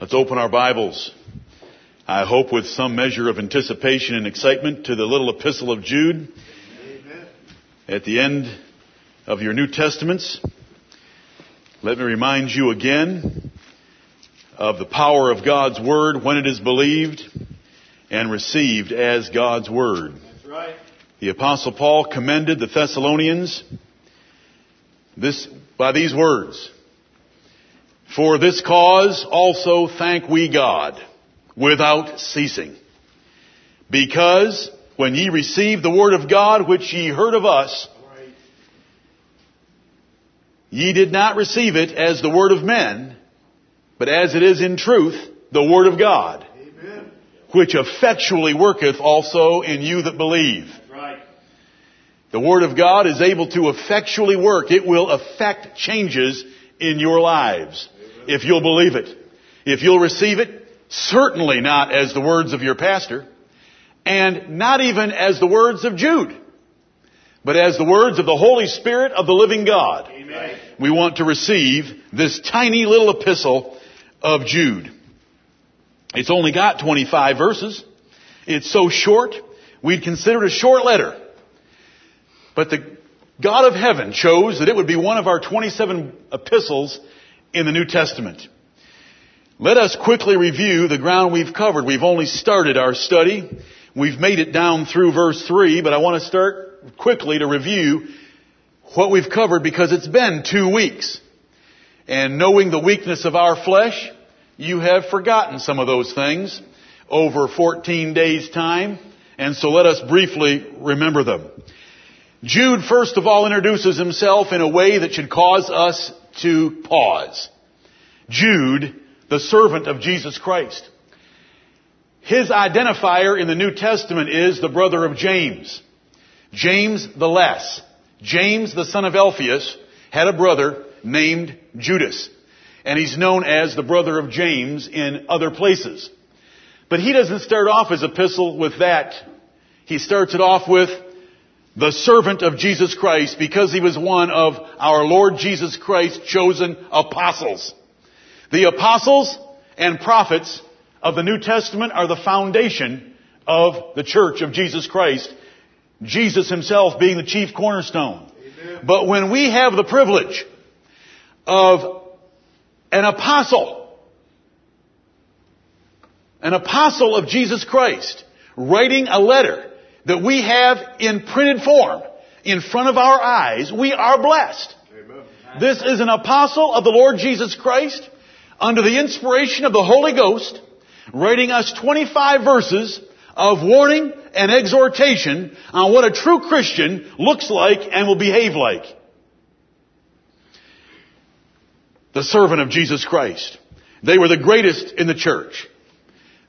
Let's open our Bibles. I hope with some measure of anticipation and excitement to the little epistle of Jude. Amen. At the end of your New Testaments, let me remind you again of the power of God's Word when it is believed and received as God's Word. That's right. The Apostle Paul commended the Thessalonians this, by these words. For this cause also thank we God without ceasing. Because when ye received the word of God which ye heard of us, ye did not receive it as the word of men, but as it is in truth the word of God, Amen. which effectually worketh also in you that believe. Right. The Word of God is able to effectually work. It will affect changes in your lives. If you'll believe it. If you'll receive it, certainly not as the words of your pastor, and not even as the words of Jude, but as the words of the Holy Spirit of the living God. Amen. We want to receive this tiny little epistle of Jude. It's only got 25 verses. It's so short, we'd consider it a short letter. But the God of heaven chose that it would be one of our 27 epistles in the New Testament. Let us quickly review the ground we've covered. We've only started our study. We've made it down through verse 3, but I want to start quickly to review what we've covered because it's been two weeks. And knowing the weakness of our flesh, you have forgotten some of those things over 14 days time. And so let us briefly remember them. Jude first of all introduces himself in a way that should cause us to pause. Jude, the servant of Jesus Christ. His identifier in the New Testament is the brother of James. James the Less. James the son of Alphaeus had a brother named Judas. And he's known as the brother of James in other places. But he doesn't start off his epistle with that. He starts it off with the servant of Jesus Christ because he was one of our Lord Jesus Christ's chosen apostles. The apostles and prophets of the New Testament are the foundation of the church of Jesus Christ. Jesus himself being the chief cornerstone. Amen. But when we have the privilege of an apostle, an apostle of Jesus Christ, writing a letter that we have in printed form in front of our eyes, we are blessed. Amen. This is an apostle of the Lord Jesus Christ under the inspiration of the Holy Ghost, writing us 25 verses of warning and exhortation on what a true Christian looks like and will behave like. The servant of Jesus Christ. They were the greatest in the church.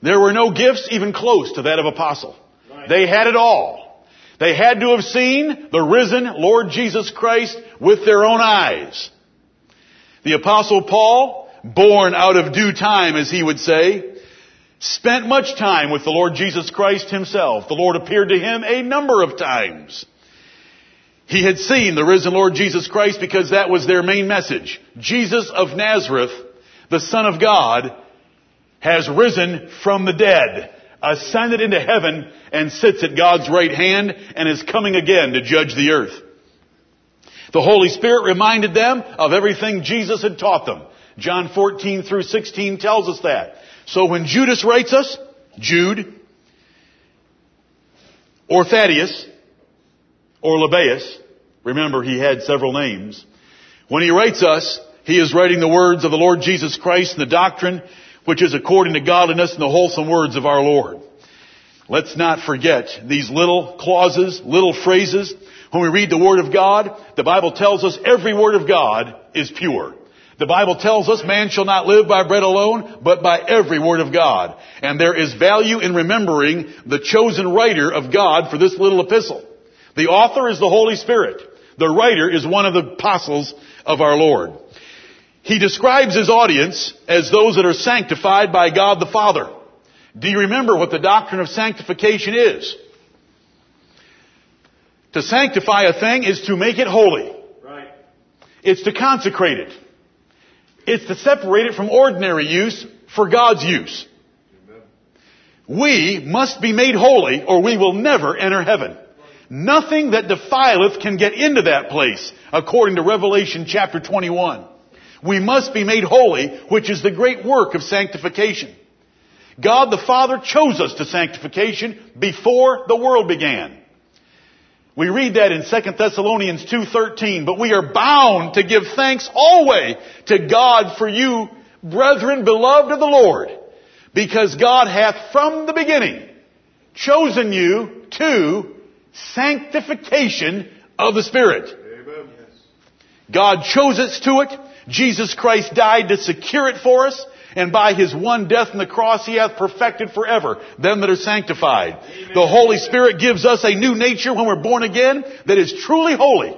There were no gifts even close to that of apostle. They had it all. They had to have seen the risen Lord Jesus Christ with their own eyes. The apostle Paul, born out of due time as he would say, spent much time with the Lord Jesus Christ himself. The Lord appeared to him a number of times. He had seen the risen Lord Jesus Christ because that was their main message. Jesus of Nazareth, the Son of God, has risen from the dead, ascended into heaven, and sits at God's right hand and is coming again to judge the earth. The Holy Spirit reminded them of everything Jesus had taught them. John 14 through 16 tells us that. So when Judas writes us, Jude, or Thaddeus, or Lebbaeus, remember he had several names, when he writes us, he is writing the words of the Lord Jesus Christ and the doctrine which is according to godliness and the wholesome words of our Lord. Let's not forget these little clauses, little phrases. When we read the Word of God, the Bible tells us every Word of God is pure. The Bible tells us man shall not live by bread alone, but by every Word of God. And there is value in remembering the chosen writer of God for this little epistle. The author is the Holy Spirit. The writer is one of the apostles of our Lord. He describes his audience as those that are sanctified by God the Father. Do you remember what the doctrine of sanctification is? To sanctify a thing is to make it holy. Right. It's to consecrate it. It's to separate it from ordinary use for God's use. Amen. We must be made holy or we will never enter heaven. Nothing that defileth can get into that place, according to Revelation chapter 21. We must be made holy, which is the great work of sanctification. God the Father chose us to sanctification before the world began. We read that in 2 Thessalonians 2.13, but we are bound to give thanks always to God for you, brethren, beloved of the Lord, because God hath from the beginning chosen you to sanctification of the Spirit. Amen. God chose us to it. Jesus Christ died to secure it for us. And by His one death on the cross, He hath perfected forever them that are sanctified. Amen. The Holy Spirit gives us a new nature when we're born again that is truly holy.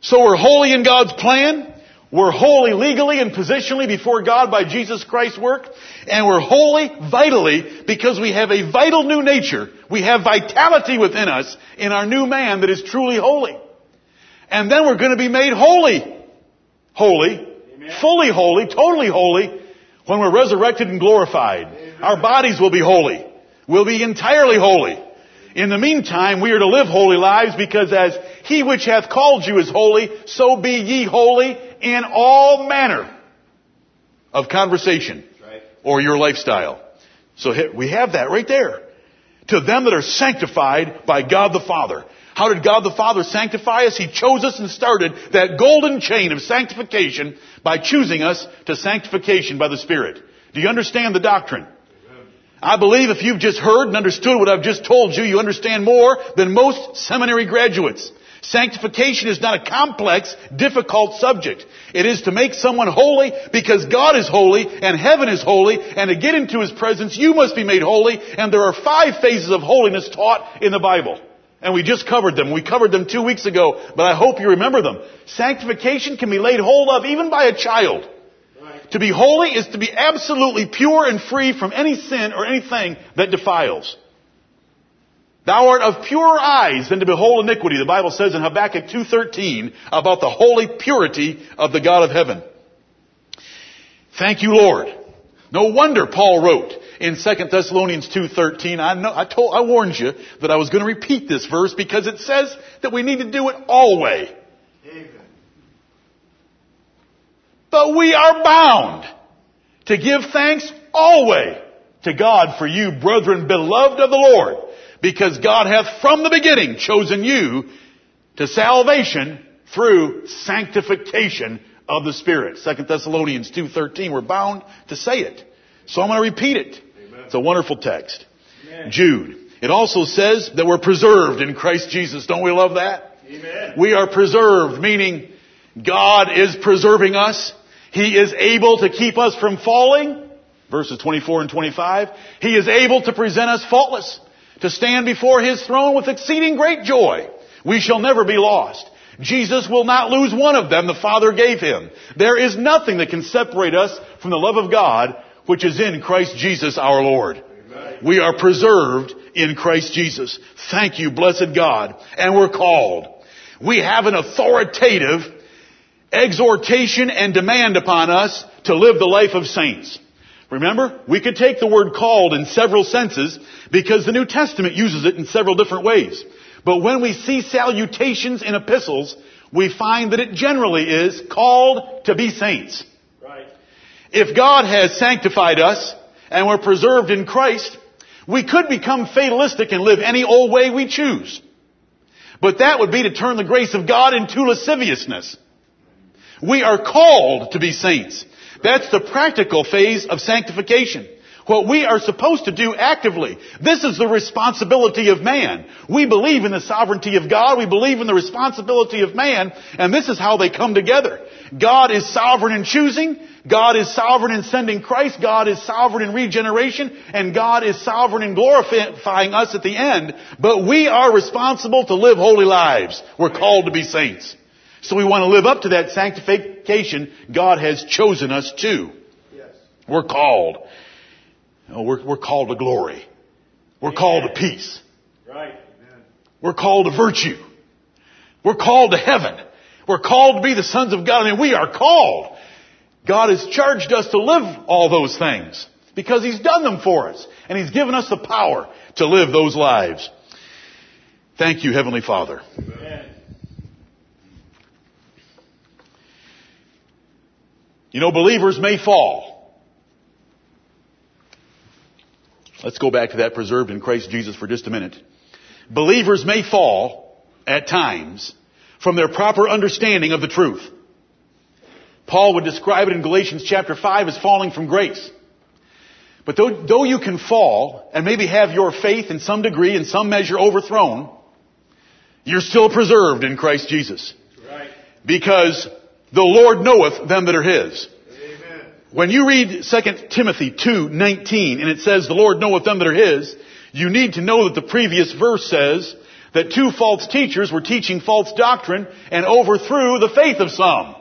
So we're holy in God's plan. We're holy legally and positionally before God by Jesus Christ's work. And we're holy vitally because we have a vital new nature. We have vitality within us in our new man that is truly holy. And then we're going to be made holy. Holy. Amen. Fully holy, totally holy when we're resurrected and glorified. Amen. Our bodies will be holy. We'll be entirely holy. In the meantime, we are to live holy lives because as he which hath called you is holy, so be ye holy in all manner of conversation or your lifestyle. So we have that right there. To them that are sanctified by God the Father. How did God the Father sanctify us? He chose us and started that golden chain of sanctification by choosing us to sanctification by the Spirit. Do you understand the doctrine? I believe if you've just heard and understood what I've just told you, you understand more than most seminary graduates. Sanctification is not a complex, difficult subject. It is to make someone holy because God is holy and heaven is holy and to get into His presence you must be made holy and there are five phases of holiness taught in the Bible. And we just covered them. We covered them two weeks ago, but I hope you remember them. Sanctification can be laid hold of even by a child. To be holy is to be absolutely pure and free from any sin or anything that defiles. Thou art of purer eyes than to behold iniquity, the Bible says in Habakkuk 2.13 about the holy purity of the God of heaven. Thank you, Lord. No wonder Paul wrote in 2 Thessalonians 2.13, I, know, I, told, I warned you that I was going to repeat this verse because it says that we need to do it always. Amen. But we are bound to give thanks always to God for you, brethren, beloved of the Lord because God hath from the beginning chosen you to salvation through sanctification of the Spirit. 2 Thessalonians 2.13. We're bound to say it. So I'm going to repeat it. It's a wonderful text. Amen. Jude. It also says that we're preserved in Christ Jesus. Don't we love that? Amen. We are preserved, meaning God is preserving us. He is able to keep us from falling. Verses 24 and 25. He is able to present us faultless to stand before His throne with exceeding great joy. We shall never be lost. Jesus will not lose one of them the Father gave Him. There is nothing that can separate us from the love of God which is in Christ Jesus our Lord. Amen. We are preserved in Christ Jesus. Thank you, blessed God. And we're called. We have an authoritative exhortation and demand upon us to live the life of saints. Remember, we could take the word called in several senses because the New Testament uses it in several different ways. But when we see salutations in epistles, we find that it generally is called to be saints. If God has sanctified us and we're preserved in Christ, we could become fatalistic and live any old way we choose. But that would be to turn the grace of God into lasciviousness. We are called to be saints. That's the practical phase of sanctification. What we are supposed to do actively. This is the responsibility of man. We believe in the sovereignty of God. We believe in the responsibility of man. And this is how they come together. God is sovereign in choosing. God is sovereign in sending Christ. God is sovereign in regeneration. And God is sovereign in glorifying us at the end. But we are responsible to live holy lives. We're called to be saints. So we want to live up to that sanctification God has chosen us to. Yes. We're called. Know, we're, we're called to glory. We're Amen. called to peace. Right. Amen. We're called to virtue. We're called to heaven. We're called to be the sons of God. I mean, we are called. God has charged us to live all those things because He's done them for us and He's given us the power to live those lives. Thank you, Heavenly Father. Amen. You know, believers may fall. Let's go back to that preserved in Christ Jesus for just a minute. Believers may fall at times from their proper understanding of the truth. Paul would describe it in Galatians chapter 5 as falling from grace. But though, though, you can fall and maybe have your faith in some degree, in some measure overthrown, you're still preserved in Christ Jesus. Right. Because the Lord knoweth them that are His. Amen. When you read 2 Timothy 2, 19, and it says the Lord knoweth them that are His, you need to know that the previous verse says that two false teachers were teaching false doctrine and overthrew the faith of some.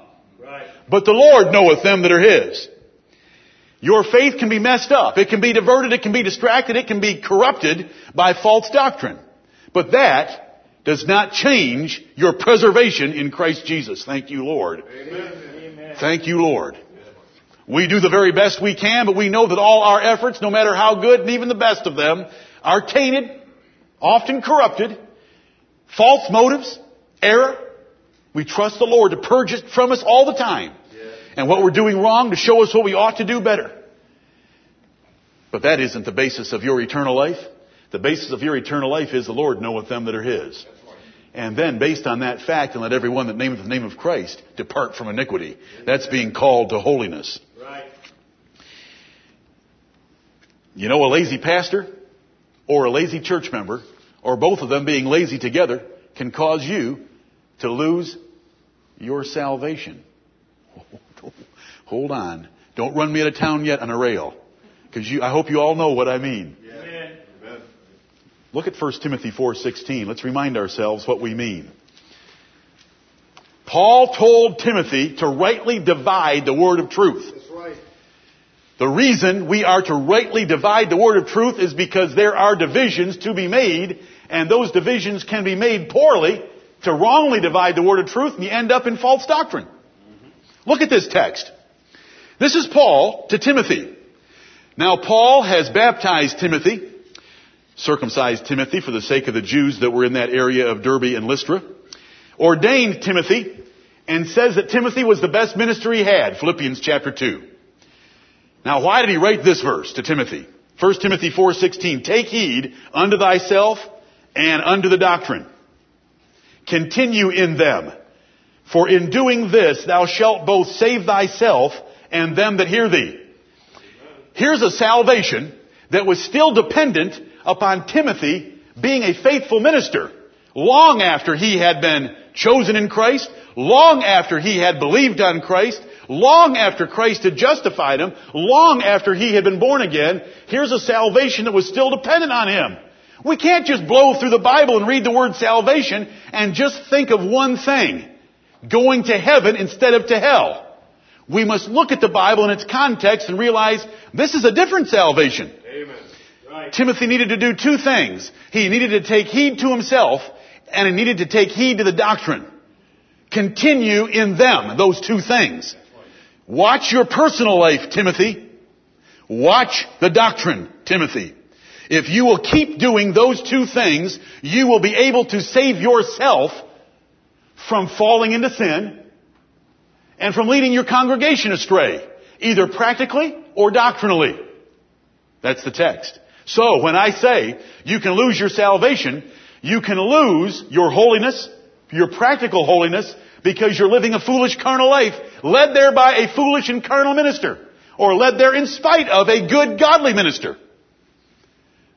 But the Lord knoweth them that are His. Your faith can be messed up. It can be diverted. It can be distracted. It can be corrupted by false doctrine. But that does not change your preservation in Christ Jesus. Thank you, Lord. Amen. Thank you, Lord. We do the very best we can, but we know that all our efforts, no matter how good and even the best of them, are tainted, often corrupted, false motives, error. We trust the Lord to purge it from us all the time. And what we're doing wrong to show us what we ought to do better. But that isn't the basis of your eternal life. The basis of your eternal life is the Lord knoweth them that are His. And then based on that fact, and let everyone that nameth the name of Christ depart from iniquity. That's being called to holiness. Right. You know a lazy pastor or a lazy church member, or both of them being lazy together, can cause you to lose your salvation. Hold on. Don't run me out of town yet on a rail. Because I hope you all know what I mean. Amen. Look at 1 Timothy 4.16. Let's remind ourselves what we mean. Paul told Timothy to rightly divide the word of truth. That's right. The reason we are to rightly divide the word of truth is because there are divisions to be made, and those divisions can be made poorly to wrongly divide the word of truth, and you end up in false doctrine. Look at this text. This is Paul to Timothy. Now Paul has baptized Timothy, circumcised Timothy for the sake of the Jews that were in that area of Derbe and Lystra, ordained Timothy, and says that Timothy was the best minister he had, Philippians chapter 2. Now why did he write this verse to Timothy? 1 Timothy 4:16 Take heed unto thyself and unto the doctrine. Continue in them. For in doing this thou shalt both save thyself and them that hear thee. Here's a salvation that was still dependent upon Timothy being a faithful minister long after he had been chosen in Christ, long after he had believed on Christ, long after Christ had justified him, long after he had been born again, here's a salvation that was still dependent on him. We can't just blow through the Bible and read the word salvation and just think of one thing. Going to heaven instead of to hell. We must look at the Bible in its context and realize this is a different salvation. Amen. Right. Timothy needed to do two things. He needed to take heed to himself and he needed to take heed to the doctrine. Continue in them, those two things. Watch your personal life, Timothy. Watch the doctrine, Timothy. If you will keep doing those two things, you will be able to save yourself from falling into sin and from leading your congregation astray, either practically or doctrinally. That's the text. So when I say you can lose your salvation, you can lose your holiness, your practical holiness, because you're living a foolish carnal life, led there by a foolish and carnal minister, or led there in spite of a good godly minister.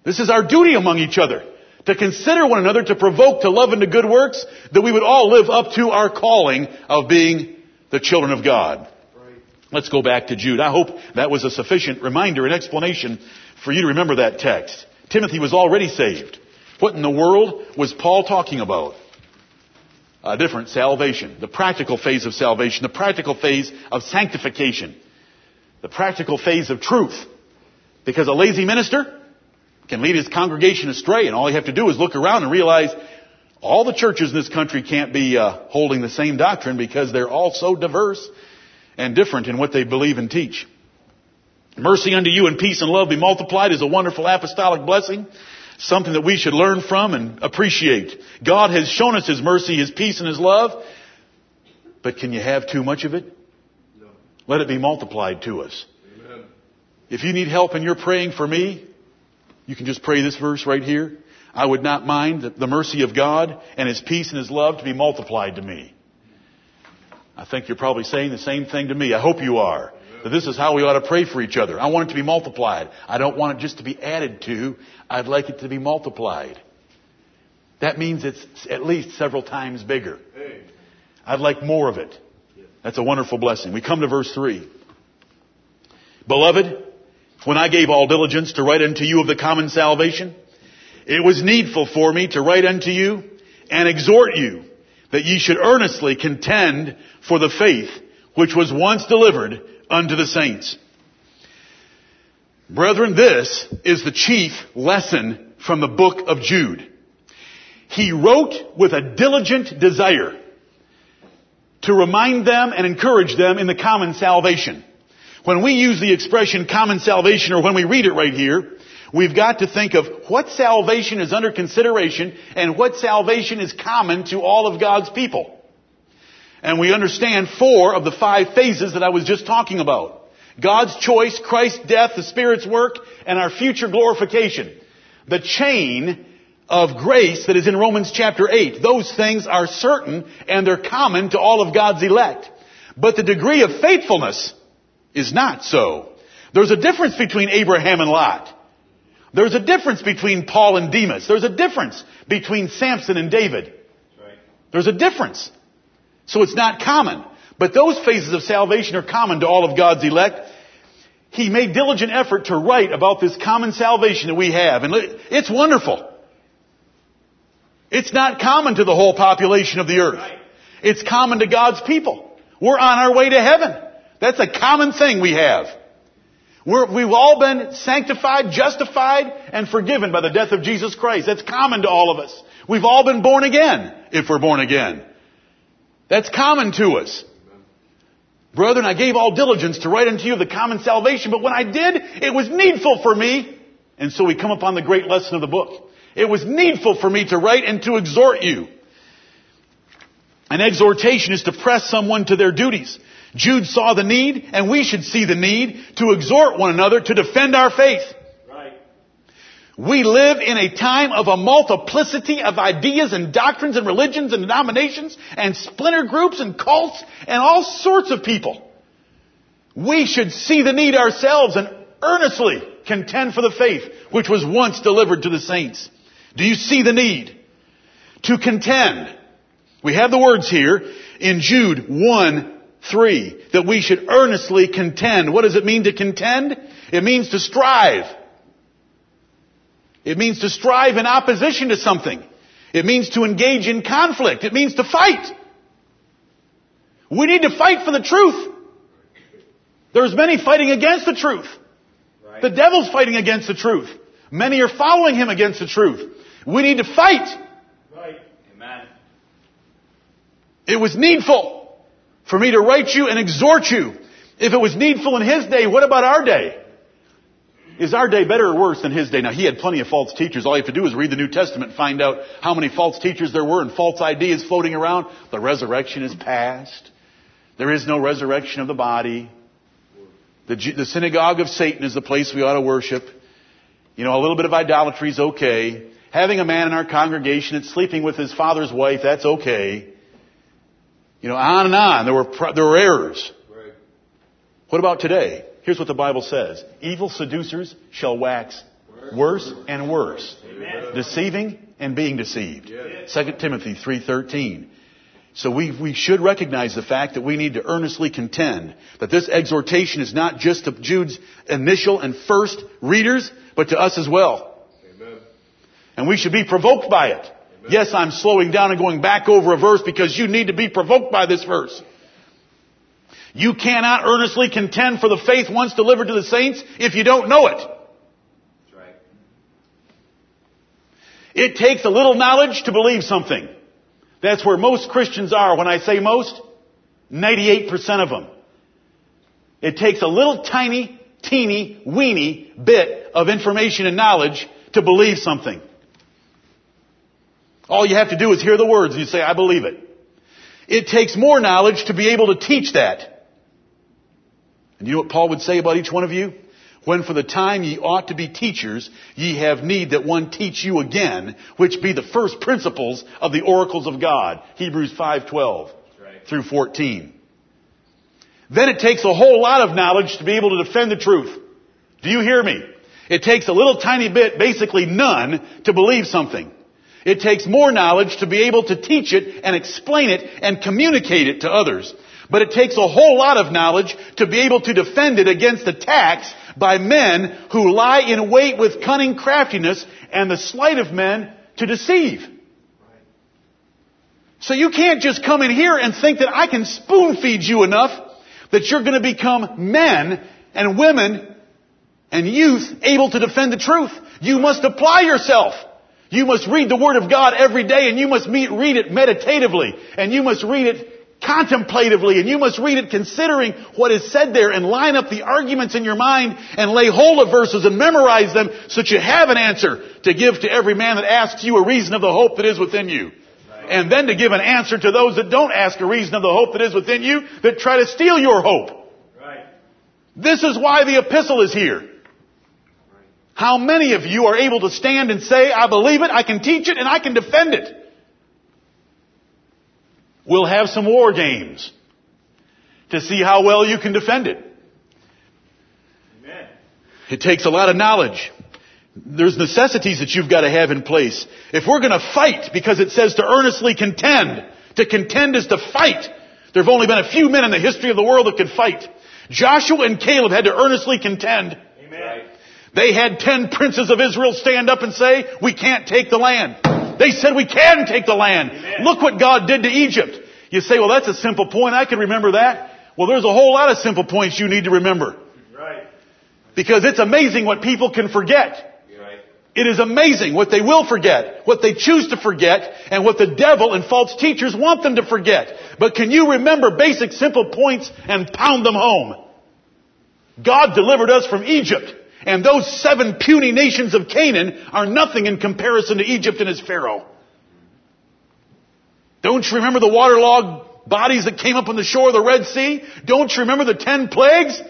This is our duty among each other, to consider one another, to provoke to love and to good works, that we would all live up to our calling of being the children of God. Let's go back to Jude. I hope that was a sufficient reminder and explanation for you to remember that text. Timothy was already saved. What in the world was Paul talking about? A different salvation. The practical phase of salvation. The practical phase of sanctification. The practical phase of truth. Because a lazy minister can lead his congregation astray and all you have to do is look around and realize all the churches in this country can't be uh, holding the same doctrine because they're all so diverse and different in what they believe and teach. Mercy unto you and peace and love be multiplied is a wonderful apostolic blessing. Something that we should learn from and appreciate. God has shown us His mercy, His peace, and His love. But can you have too much of it? No. Let it be multiplied to us. Amen. If you need help and you're praying for me, you can just pray this verse right here. I would not mind the mercy of God and His peace and His love to be multiplied to me. I think you're probably saying the same thing to me. I hope you are. That this is how we ought to pray for each other. I want it to be multiplied. I don't want it just to be added to. I'd like it to be multiplied. That means it's at least several times bigger. I'd like more of it. That's a wonderful blessing. We come to verse 3. Beloved, when I gave all diligence to write unto you of the common salvation, it was needful for me to write unto you and exhort you that ye should earnestly contend for the faith which was once delivered unto the saints. Brethren, this is the chief lesson from the book of Jude. He wrote with a diligent desire to remind them and encourage them in the common salvation. When we use the expression common salvation or when we read it right here, we've got to think of what salvation is under consideration and what salvation is common to all of God's people. And we understand four of the five phases that I was just talking about. God's choice, Christ's death, the Spirit's work, and our future glorification. The chain of grace that is in Romans chapter 8. Those things are certain and they're common to all of God's elect. But the degree of faithfulness is not so. There's a difference between Abraham and Lot. There's a difference between Paul and Demas. There's a difference between Samson and David. There's a difference. So it's not common. But those phases of salvation are common to all of God's elect. He made diligent effort to write about this common salvation that we have. And it's wonderful. It's not common to the whole population of the earth. It's common to God's people. We're on our way to heaven. That's a common thing we have. We're, we've all been sanctified, justified, and forgiven by the death of Jesus Christ. That's common to all of us. We've all been born again, if we're born again. That's common to us. Brethren, I gave all diligence to write unto you the common salvation, but when I did, it was needful for me. And so we come upon the great lesson of the book. It was needful for me to write and to exhort you. An exhortation is to press someone to their duties. Jude saw the need, and we should see the need to exhort one another to defend our faith. Right. We live in a time of a multiplicity of ideas and doctrines and religions and denominations and splinter groups and cults and all sorts of people. We should see the need ourselves and earnestly contend for the faith which was once delivered to the saints. Do you see the need? To contend. We have the words here in Jude 1 3, that we should earnestly contend. What does it mean to contend? It means to strive. It means to strive in opposition to something. It means to engage in conflict. It means to fight. We need to fight for the truth. There's many fighting against the truth. Right. The devil's fighting against the truth. Many are following him against the truth. We need to fight. Right. Amen. It was needful for me to write you and exhort you. If it was needful in his day, what about our day? Is our day better or worse than his day? Now, he had plenty of false teachers. All you have to do is read the New Testament and find out how many false teachers there were and false ideas floating around. The resurrection is past. There is no resurrection of the body. The, the synagogue of Satan is the place we ought to worship. You know, a little bit of idolatry is okay. Having a man in our congregation that's sleeping with his father's wife, that's okay. You know, on and on. There were, there were errors. Right. What about today? Here's what the Bible says. Evil seducers shall wax worse and worse, Amen. deceiving and being deceived. 2 Timothy 3.13. So we, we should recognize the fact that we need to earnestly contend that this exhortation is not just to Jude's initial and first readers, but to us as well. Amen. And we should be provoked by it. Yes, I'm slowing down and going back over a verse because you need to be provoked by this verse. You cannot earnestly contend for the faith once delivered to the saints if you don't know it. Right. It takes a little knowledge to believe something. That's where most Christians are. When I say most, 98% of them. It takes a little tiny, teeny, weeny bit of information and knowledge to believe something. All you have to do is hear the words and you say, I believe it. It takes more knowledge to be able to teach that. And you know what Paul would say about each one of you? When for the time ye ought to be teachers, ye have need that one teach you again, which be the first principles of the oracles of God. Hebrews 5:12 right. through 14. Then it takes a whole lot of knowledge to be able to defend the truth. Do you hear me? It takes a little tiny bit, basically none, to believe something. It takes more knowledge to be able to teach it and explain it and communicate it to others. But it takes a whole lot of knowledge to be able to defend it against attacks by men who lie in wait with cunning craftiness and the sleight of men to deceive. So you can't just come in here and think that I can spoon feed you enough that you're going to become men and women and youth able to defend the truth. You must apply yourself. You must read the Word of God every day and you must meet, read it meditatively and you must read it contemplatively and you must read it considering what is said there and line up the arguments in your mind and lay hold of verses and memorize them so that you have an answer to give to every man that asks you a reason of the hope that is within you. And then to give an answer to those that don't ask a reason of the hope that is within you that try to steal your hope. This is why the epistle is here. How many of you are able to stand and say, I believe it, I can teach it, and I can defend it? We'll have some war games to see how well you can defend it. Amen. It takes a lot of knowledge. There's necessities that you've got to have in place. If we're going to fight, because it says to earnestly contend, to contend is to fight. There have only been a few men in the history of the world that could fight. Joshua and Caleb had to earnestly contend. Amen. They had ten princes of Israel stand up and say, we can't take the land. They said we can take the land. Amen. Look what God did to Egypt. You say, well that's a simple point. I can remember that. Well there's a whole lot of simple points you need to remember. Right. Because it's amazing what people can forget. Right. It is amazing what they will forget, what they choose to forget, and what the devil and false teachers want them to forget. But can you remember basic simple points and pound them home? God delivered us from Egypt, and those seven puny nations of Canaan are nothing in comparison to Egypt and its Pharaoh. Don't you remember the waterlogged bodies that came up on the shore of the Red Sea? Don't you remember the ten plagues?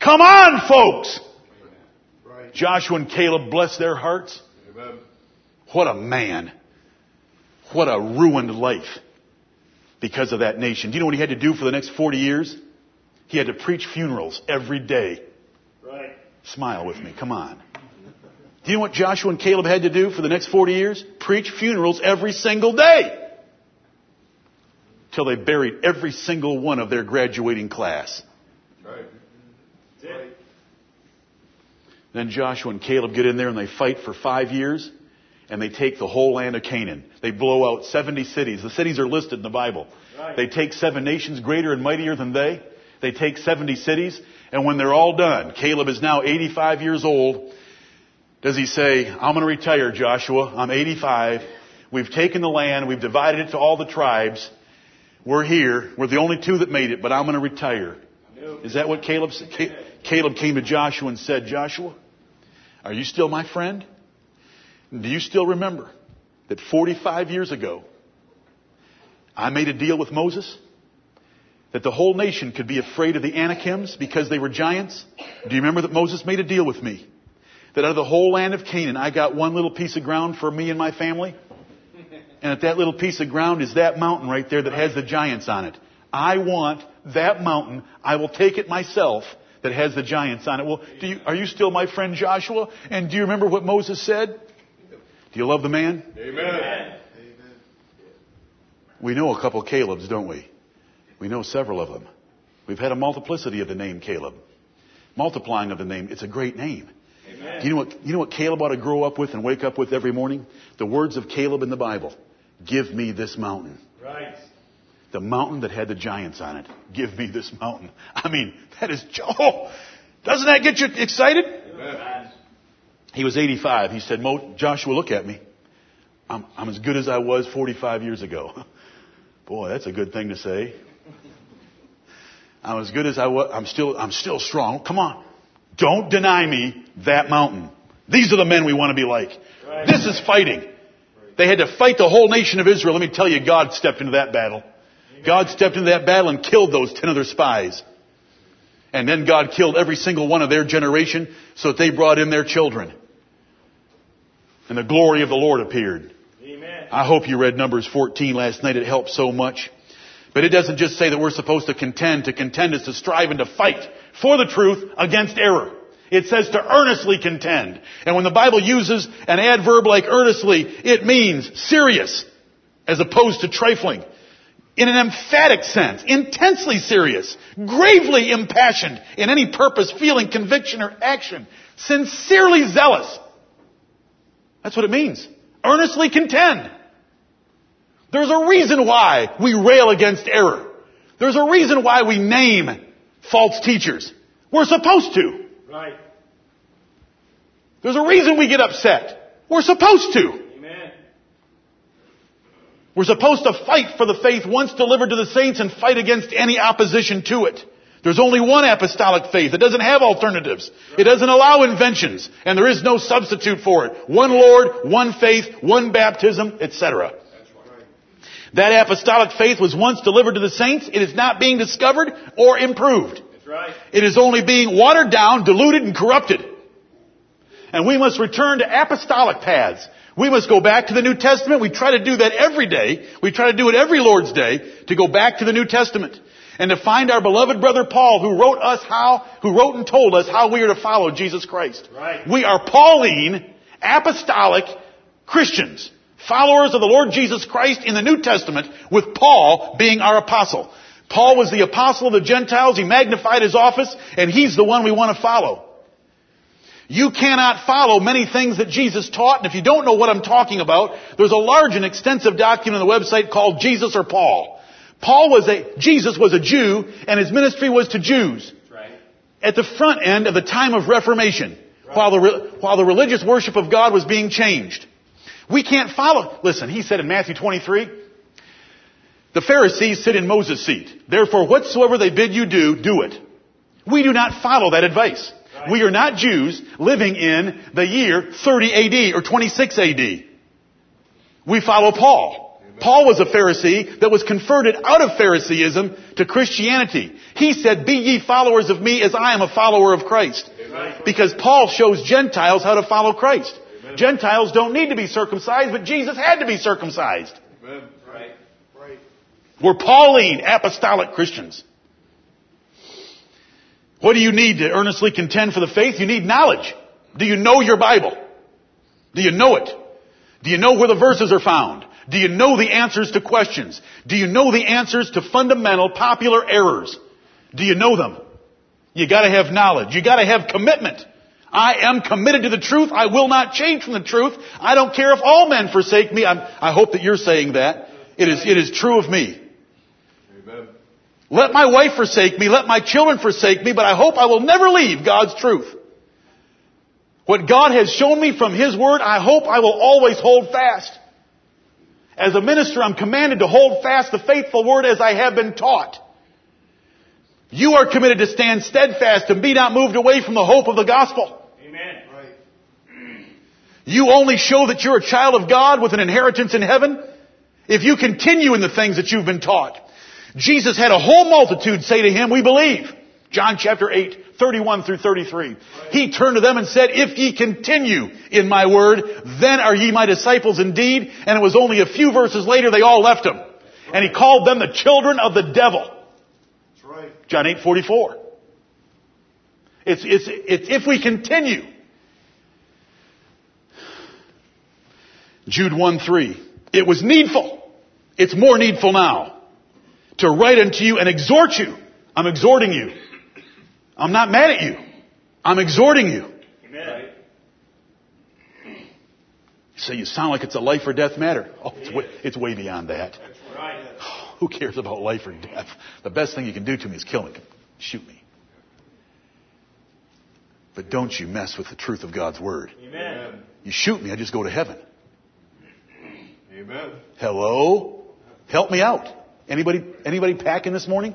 Come on, folks! Right. Joshua and Caleb, bless their hearts. Amen. What a man. What a ruined life because of that nation. Do you know what he had to do for the next 40 years? He had to preach funerals every day. Smile with me, come on. Do you know what Joshua and Caleb had to do for the next 40 years? Preach funerals every single day. Till they buried every single one of their graduating class. Right. Then Joshua and Caleb get in there and they fight for five years and they take the whole land of Canaan. They blow out 70 cities. The cities are listed in the Bible. Right. They take seven nations greater and mightier than they. They take 70 cities and when they're all done, Caleb is now 85 years old. Does he say, I'm going to retire, Joshua. I'm 85. We've taken the land. We've divided it to all the tribes. We're here. We're the only two that made it, but I'm going to retire. Is that what Caleb said? Caleb came to Joshua and said, Joshua, are you still my friend? Do you still remember that 45 years ago, I made a deal with Moses? That the whole nation could be afraid of the Anakims because they were giants? Do you remember that Moses made a deal with me? That out of the whole land of Canaan, I got one little piece of ground for me and my family? And at that little piece of ground is that mountain right there that has the giants on it. I want that mountain. I will take it myself that has the giants on it. Well, do you, are you still my friend Joshua? And do you remember what Moses said? Do you love the man? Amen. Amen. We know a couple of Calebs, don't we? We know several of them. We've had a multiplicity of the name Caleb. Multiplying of the name. It's a great name. Amen. Do you know what, you know what Caleb ought to grow up with and wake up with every morning? The words of Caleb in the Bible. Give me this mountain. Right. The mountain that had the giants on it. Give me this mountain. I mean, that is, oh, doesn't that get you excited? Amen. He was 85. He said, Mo, Joshua, look at me. I'm, I'm as good as I was 45 years ago. Boy, that's a good thing to say. I'm as good as I was. I'm still, I'm still strong. Come on. Don't deny me that mountain. These are the men we want to be like. Right. This is fighting. They had to fight the whole nation of Israel. Let me tell you, God stepped into that battle. God stepped into that battle and killed those ten other spies. And then God killed every single one of their generation so that they brought in their children. And the glory of the Lord appeared. Amen. I hope you read Numbers 14 last night. It helped so much. But it doesn't just say that we're supposed to contend. To contend is to strive and to fight for the truth against error. It says to earnestly contend. And when the Bible uses an adverb like earnestly, it means serious as opposed to trifling. In an emphatic sense, intensely serious, gravely impassioned in any purpose, feeling, conviction, or action, sincerely zealous. That's what it means. Earnestly contend. There's a reason why we rail against error. There's a reason why we name false teachers. We're supposed to. Right. There's a reason we get upset. We're supposed to. Amen. We're supposed to fight for the faith once delivered to the saints and fight against any opposition to it. There's only one apostolic faith. It doesn't have alternatives. It doesn't allow inventions, and there is no substitute for it. One Lord, one faith, one baptism, etc. That apostolic faith was once delivered to the saints. It is not being discovered or improved. That's right. It is only being watered down, diluted, and corrupted. And we must return to apostolic paths. We must go back to the New Testament. We try to do that every day. We try to do it every Lord's Day to go back to the New Testament and to find our beloved brother Paul who wrote us how, who wrote and told us how we are to follow Jesus Christ. Right. We are Pauline, apostolic Christians, followers of the Lord Jesus Christ in the New Testament with Paul being our apostle. Paul was the apostle of the Gentiles. He magnified his office and he's the one we want to follow. You cannot follow many things that Jesus taught, and if you don't know what I'm talking about, there's a large and extensive document on the website called Jesus or Paul. Paul was a, Jesus was a Jew, and his ministry was to Jews right. at the front end of the time of Reformation, while the, while the religious worship of God was being changed. We can't follow, listen, he said in Matthew 23, the Pharisees sit in Moses' seat. Therefore, whatsoever they bid you do, do it. We do not follow that advice. Right. We are not Jews living in the year 30 AD or 26 AD. We follow Paul. Paul was a Pharisee that was converted out of Phariseeism to Christianity. He said, be ye followers of me as I am a follower of Christ. Right. Because Paul shows Gentiles how to follow Christ. Gentiles don't need to be circumcised, but Jesus had to be circumcised. Right. Right. We're Pauline apostolic Christians. What do you need to earnestly contend for the faith? You need knowledge. Do you know your Bible? Do you know it? Do you know where the verses are found? Do you know the answers to questions? Do you know the answers to fundamental popular errors? Do you know them? You gotta have knowledge. You gotta have commitment. I am committed to the truth. I will not change from the truth. I don't care if all men forsake me. I'm, I hope that you're saying that. It is, it is true of me. Amen. Let my wife forsake me, let my children forsake me, but I hope I will never leave God's truth. What God has shown me from His Word, I hope I will always hold fast. As a minister, I'm commanded to hold fast the faithful Word as I have been taught. You are committed to stand steadfast and be not moved away from the hope of the gospel. You only show that you're a child of God with an inheritance in heaven if you continue in the things that you've been taught. Jesus had a whole multitude say to him, we believe. John chapter 8, 31 through 33. He turned to them and said, if ye continue in my word, then are ye my disciples indeed. And it was only a few verses later they all left him. And he called them the children of the devil. John 8, 44. It's, it's, it's if we continue. Jude 1, 3. It was needful. It's more needful now to write unto you and exhort you. I'm exhorting you. I'm not mad at you. I'm exhorting you. Amen. So you sound like it's a life or death matter. Oh, it's way, it's way beyond that. Who cares about life or death? The best thing you can do to me is kill me. Shoot me. But don't you mess with the truth of God's word. Amen. You shoot me, I just go to heaven. Amen. Hello? Help me out. Anybody, anybody packing this morning?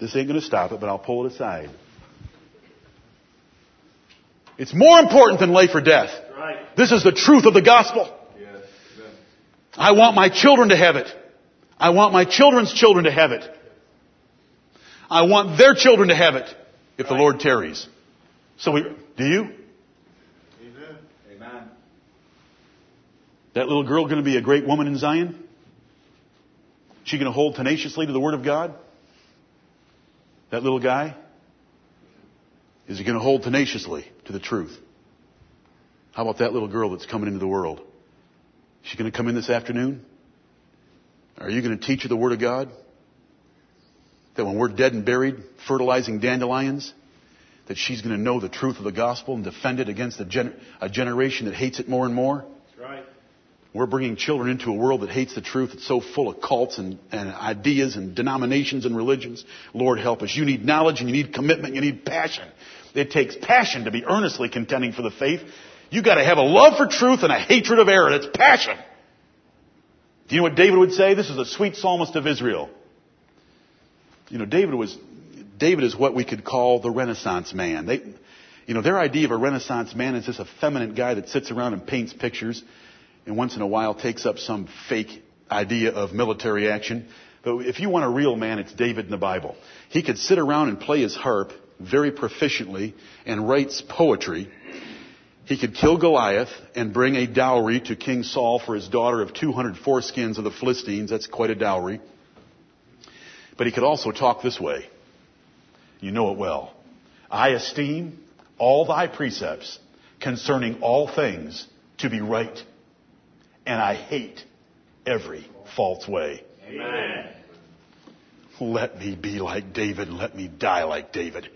This ain't going to stop it, but I'll pull it aside. It's more important than life or death. Right. This is the truth of the gospel. Yes. I want my children to have it. I want my children's children to have it. I want their children to have it if right. the Lord tarries. So we, do you? That little girl going to be a great woman in Zion? She going to hold tenaciously to the Word of God? That little guy? Is he going to hold tenaciously to the truth? How about that little girl that's coming into the world? Is she going to come in this afternoon? Are you going to teach her the Word of God? That when we're dead and buried, fertilizing dandelions, that she's going to know the truth of the gospel and defend it against a, a generation that hates it more and more? We're bringing children into a world that hates the truth. It's so full of cults and, and ideas and denominations and religions. Lord help us. You need knowledge and you need commitment. You need passion. It takes passion to be earnestly contending for the faith. You gotta have a love for truth and a hatred of error. That's passion. Do you know what David would say? This is a sweet psalmist of Israel. You know, David was, David is what we could call the Renaissance man. They, you know, their idea of a Renaissance man is this effeminate guy that sits around and paints pictures and once in a while takes up some fake idea of military action. But if you want a real man, it's David in the Bible. He could sit around and play his harp very proficiently and writes poetry. He could kill Goliath and bring a dowry to King Saul for his daughter of 200 foreskins of the Philistines. That's quite a dowry. But he could also talk this way. You know it well. I esteem all thy precepts concerning all things to be right, and I hate every false way. Amen. Let me be like David let me die like David.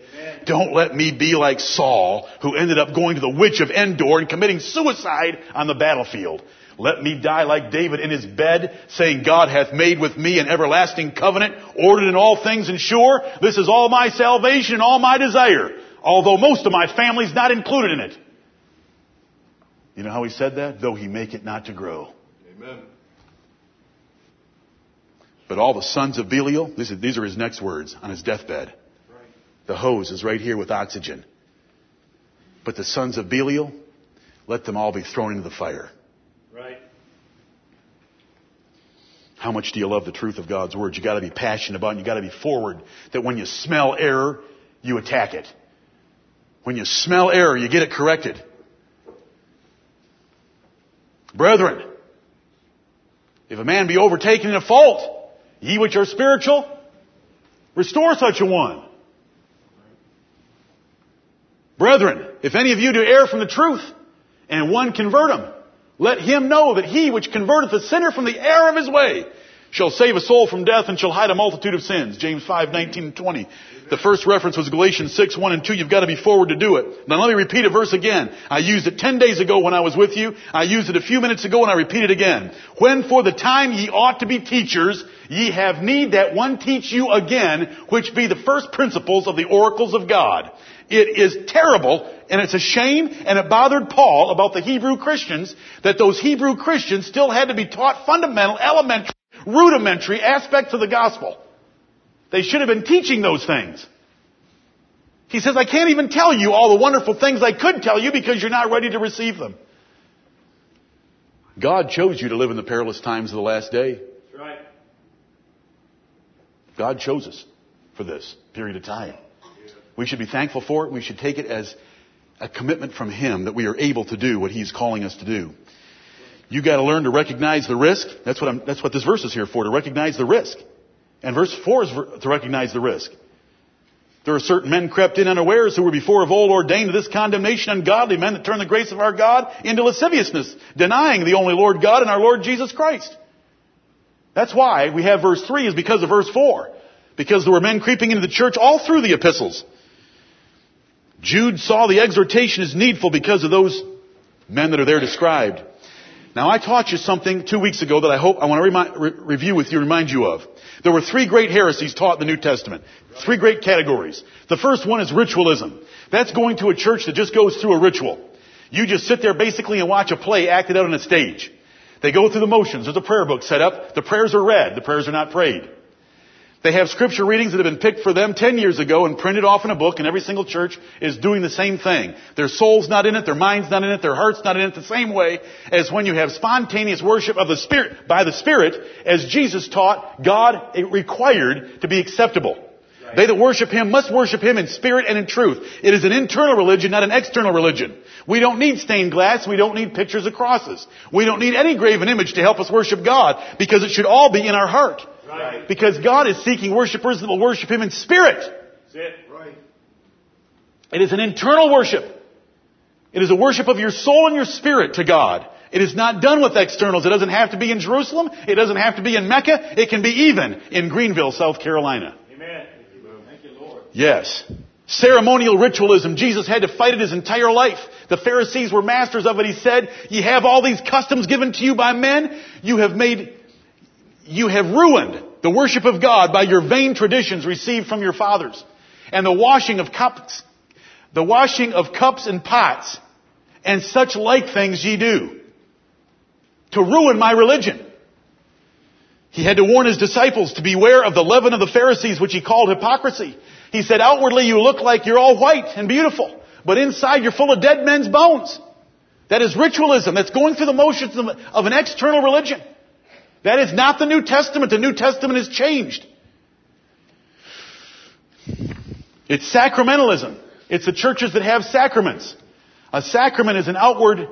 Don't let me be like Saul, who ended up going to the witch of Endor and committing suicide on the battlefield. Let me die like David in his bed, saying, God hath made with me an everlasting covenant, ordered in all things and sure. This is all my salvation and all my desire, although most of my family's not included in it. You know how he said that? Though he make it not to grow. Amen. But all the sons of Belial, these are, these are his next words on his deathbed. Right. The hose is right here with oxygen. But the sons of Belial, let them all be thrown into the fire. Right. How much do you love the truth of God's word? You gotta be passionate about it. You gotta be forward. That when you smell error, you attack it. When you smell error, you get it corrected. Brethren, if a man be overtaken in a fault, ye which are spiritual, restore such a one. Brethren, if any of you do err from the truth, and one convert him, let him know that he which converteth a sinner from the error of his way shall save a soul from death and shall hide a multitude of sins. James 5, 19 and 20. The first reference was Galatians 6, 1 and 2. You've got to be forward to do it. Now let me repeat a verse again. I used it 10 days ago when I was with you. I used it a few minutes ago and I repeat it again. When for the time ye ought to be teachers, ye have need that one teach you again, which be the first principles of the oracles of God. It is terrible and it's a shame and it bothered Paul about the Hebrew Christians that those Hebrew Christians still had to be taught fundamental, elementary, rudimentary aspects of the gospel. They should have been teaching those things. He says, I can't even tell you all the wonderful things I could tell you because you're not ready to receive them. God chose you to live in the perilous times of the last day. That's right. God chose us for this period of time. We should be thankful for it. We should take it as a commitment from Him that we are able to do what He's calling us to do. You gotta learn to recognize the risk. That's what I'm, that's what this verse is here for, to recognize the risk. And verse 4 is to recognize the risk. There are certain men crept in unawares who were before of old ordained to this condemnation, ungodly men that turn the grace of our God into lasciviousness, denying the only Lord God and our Lord Jesus Christ. That's why we have verse 3 is because of verse 4. Because there were men creeping into the church all through the epistles. Jude saw the exhortation as needful because of those men that are there described. Now I taught you something two weeks ago that I hope I want to remind, re- review with you, remind you of. There were three great heresies taught in the New Testament. Three great categories. The first one is ritualism. That's going to a church that just goes through a ritual. You just sit there basically and watch a play acted out on a stage. They go through the motions. There's a prayer book set up. The prayers are read. The prayers are not prayed. They have scripture readings that have been picked for them 10 years ago and printed off in a book and every single church is doing the same thing. Their soul's not in it, their mind's not in it, their heart's not in it the same way as when you have spontaneous worship of the Spirit, by the Spirit, as Jesus taught God required to be acceptable. They that worship Him must worship Him in spirit and in truth. It is an internal religion, not an external religion. We don't need stained glass. We don't need pictures of crosses. We don't need any graven image to help us worship God because it should all be in our heart. Right. Because God is seeking worshipers that will worship Him in spirit. That's it. Right. It is an internal worship. It is a worship of your soul and your spirit to God. It is not done with externals. It doesn't have to be in Jerusalem. It doesn't have to be in Mecca. It can be even in Greenville, South Carolina. Amen. Thank you, Lord. Yes. Ceremonial ritualism. Jesus had to fight it his entire life. The Pharisees were masters of it. He said, you have all these customs given to you by men. You have made, you have ruined the worship of God by your vain traditions received from your fathers. And the washing of cups, the washing of cups and pots and such like things ye do to ruin my religion. He had to warn his disciples to beware of the leaven of the Pharisees, which he called hypocrisy. He said, outwardly you look like you're all white and beautiful, but inside you're full of dead men's bones. That is ritualism. That's going through the motions of, an external religion. That is not the New Testament. The New Testament has changed. It's sacramentalism. It's the churches that have sacraments. A sacrament is an outward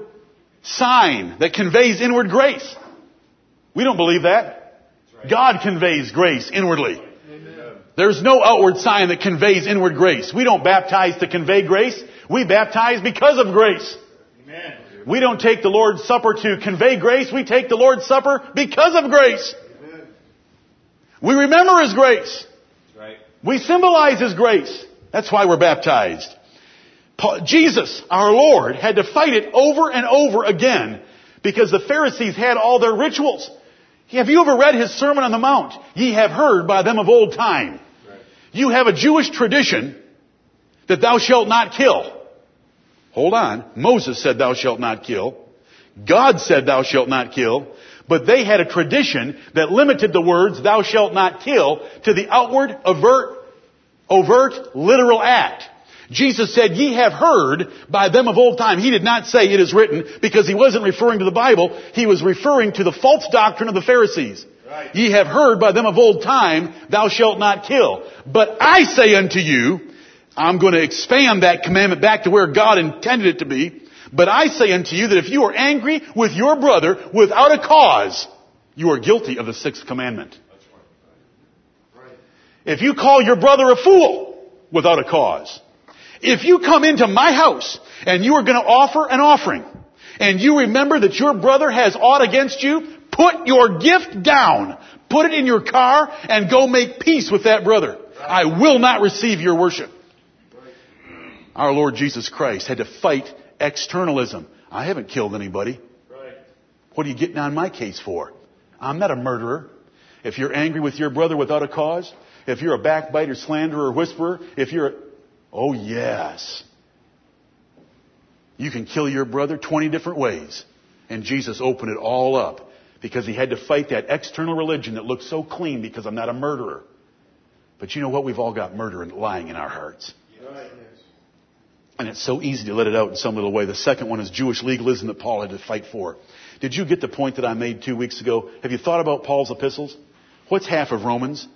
sign that conveys inward grace. We don't believe that. God conveys grace inwardly. There's no outward sign that conveys inward grace. We don't baptize to convey grace. We baptize because of grace. Amen. We don't take the Lord's Supper to convey grace. We take the Lord's Supper because of grace. We remember His grace. Right. We symbolize His grace. That's why we're baptized. Paul, Jesus, our Lord, had to fight it over and over again because the Pharisees had all their rituals. Have you ever read his Sermon on the Mount? Ye have heard by them of old time. Right. You have a Jewish tradition that thou shalt not kill. Hold on. Moses said thou shalt not kill. God said thou shalt not kill. But they had a tradition that limited the words thou shalt not kill to the outward, overt, overt, literal act. Jesus said, ye have heard by them of old time. He did not say it is written because he wasn't referring to the Bible. He was referring to the false doctrine of the Pharisees. Right. Ye have heard by them of old time, thou shalt not kill. But I say unto you, I'm going to expand that commandment back to where God intended it to be. But I say unto you that if you are angry with your brother without a cause, you are guilty of the sixth commandment. If you call your brother a fool without a cause, if you come into my house and you are going to offer an offering and you remember that your brother has aught against you, put your gift down, put it in your car and go make peace with that brother. I will not receive your worship. Our Lord Jesus Christ had to fight externalism. I haven't killed anybody. Right. What are you getting on my case for? I'm not a murderer. If you're angry with your brother without a cause, if you're a backbiter, slanderer, whisperer, if you're a, oh yes. You can kill your brother 20 different ways. And Jesus opened it all up because he had to fight that external religion that looks so clean because I'm not a murderer. But you know what? We've all got murder and lying in our hearts. And it's so easy to let it out in some little way. The second one is Jewish legalism that Paul had to fight for. Did you get the point that I made two weeks ago? Have you thought about Paul's epistles? What's half of Romans?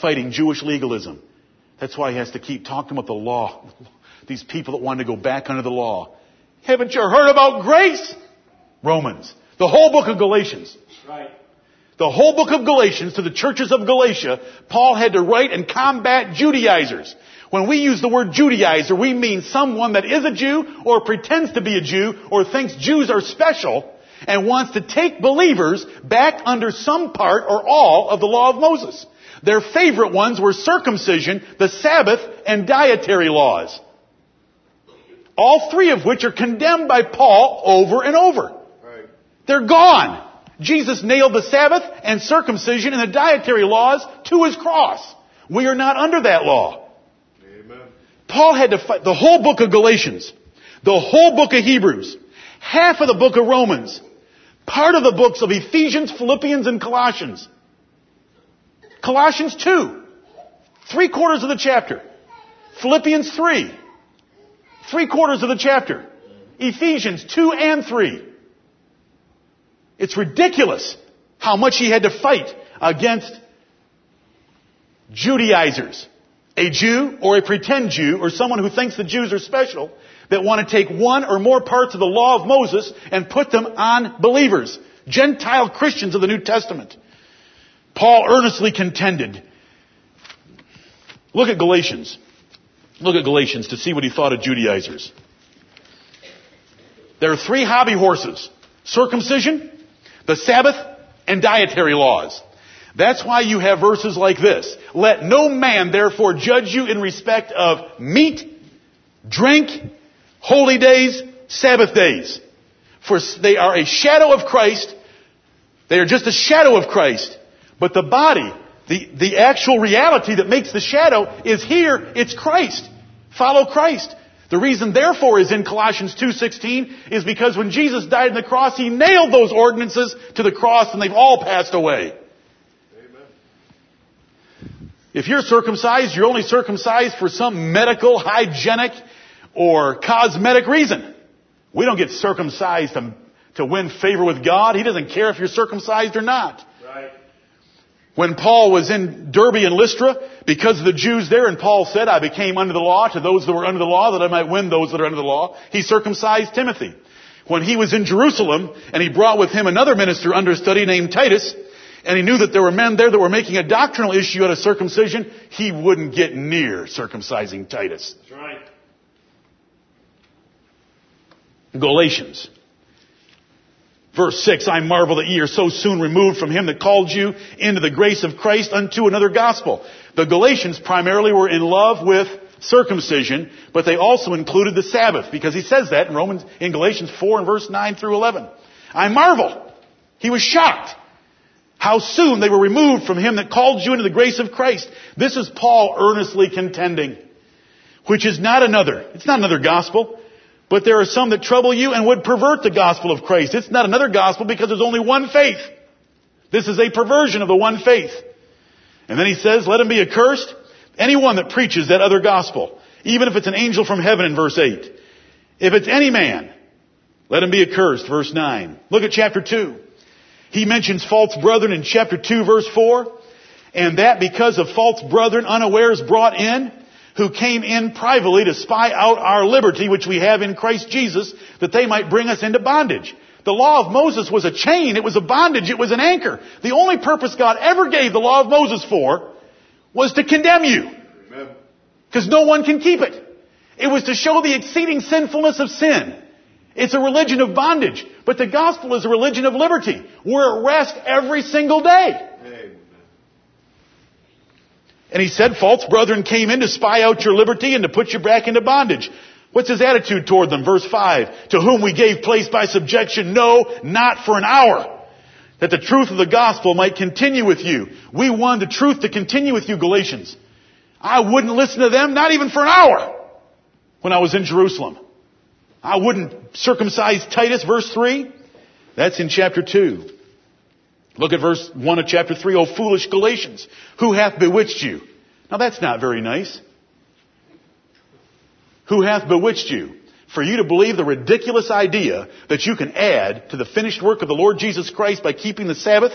Fighting Jewish legalism. That's why he has to keep talking about the law. These people that want to go back under the law. Haven't you heard about grace? Romans. The whole book of Galatians. Right. The whole book of Galatians to the churches of Galatia, Paul had to write and combat Judaizers. When we use the word Judaizer, we mean someone that is a Jew or pretends to be a Jew or thinks Jews are special and wants to take believers back under some part or all of the law of Moses. Their favorite ones were circumcision, the Sabbath, and dietary laws. All three of which are condemned by Paul over and over. Right. They're gone. Jesus nailed the Sabbath and circumcision and the dietary laws to his cross. We are not under that law. Paul had to fight the whole book of Galatians, the whole book of Hebrews, half of the book of Romans, part of the books of Ephesians, Philippians, and Colossians. Colossians 2. Three quarters of the chapter. Philippians 3. Three quarters of the chapter. Ephesians 2 and 3. It's ridiculous how much he had to fight against Judaizers. A Jew or a pretend Jew or someone who thinks the Jews are special that want to take one or more parts of the law of Moses and put them on believers. Gentile Christians of the New Testament. Paul earnestly contended. Look at Galatians. Look at Galatians to see what he thought of Judaizers. There are three hobby horses. Circumcision, the Sabbath, and dietary laws. That's why you have verses like this. Let no man therefore judge you in respect of meat, drink, holy days, Sabbath days. For they are a shadow of Christ. They are just a shadow of Christ. But the body, the, the actual reality that makes the shadow is here, it's Christ. Follow Christ. The reason therefore is in Colossians 2.16 is because when Jesus died on the cross, He nailed those ordinances to the cross and they've all passed away. If you're circumcised, you're only circumcised for some medical, hygienic, or cosmetic reason. We don't get circumcised to, to win favor with God. He doesn't care if you're circumcised or not. Right. When Paul was in Derbe and Lystra, because of the Jews there, and Paul said, I became under the law to those that were under the law that I might win those that are under the law, he circumcised Timothy. When he was in Jerusalem, and he brought with him another minister understudy named Titus, and he knew that there were men there that were making a doctrinal issue out of circumcision, he wouldn't get near circumcising Titus. That's right. Galatians. Verse 6, I marvel that ye are so soon removed from him that called you into the grace of Christ unto another gospel. The Galatians primarily were in love with circumcision, but they also included the Sabbath, because he says that in Romans, in Galatians 4 and verse 9 through 11. I marvel. He was shocked. How soon they were removed from him that called you into the grace of Christ. This is Paul earnestly contending, which is not another, it's not another gospel, but there are some that trouble you and would pervert the gospel of Christ. It's not another gospel because there's only one faith. This is a perversion of the one faith. And then he says, let him be accursed. Anyone that preaches that other gospel, even if it's an angel from heaven in verse 8. If it's any man, let him be accursed, verse 9. Look at chapter 2. He mentions false brethren in chapter 2 verse 4. And that because of false brethren unawares brought in, who came in privately to spy out our liberty which we have in Christ Jesus, that they might bring us into bondage. The law of Moses was a chain, it was a bondage, it was an anchor. The only purpose God ever gave the law of Moses for was to condemn you. Because no one can keep it. It was to show the exceeding sinfulness of sin. It's a religion of bondage. But the gospel is a religion of liberty. We're at rest every single day. And he said, false brethren came in to spy out your liberty and to put you back into bondage. What's his attitude toward them? Verse 5. To whom we gave place by subjection, no, not for an hour. That the truth of the gospel might continue with you. We want the truth to continue with you, Galatians. I wouldn't listen to them, not even for an hour, when I was in Jerusalem. I wouldn't circumcise Titus, verse 3. That's in chapter 2. Look at verse 1 of chapter 3. O foolish Galatians, who hath bewitched you? Now that's not very nice. Who hath bewitched you? For you to believe the ridiculous idea that you can add to the finished work of the Lord Jesus Christ by keeping the Sabbath,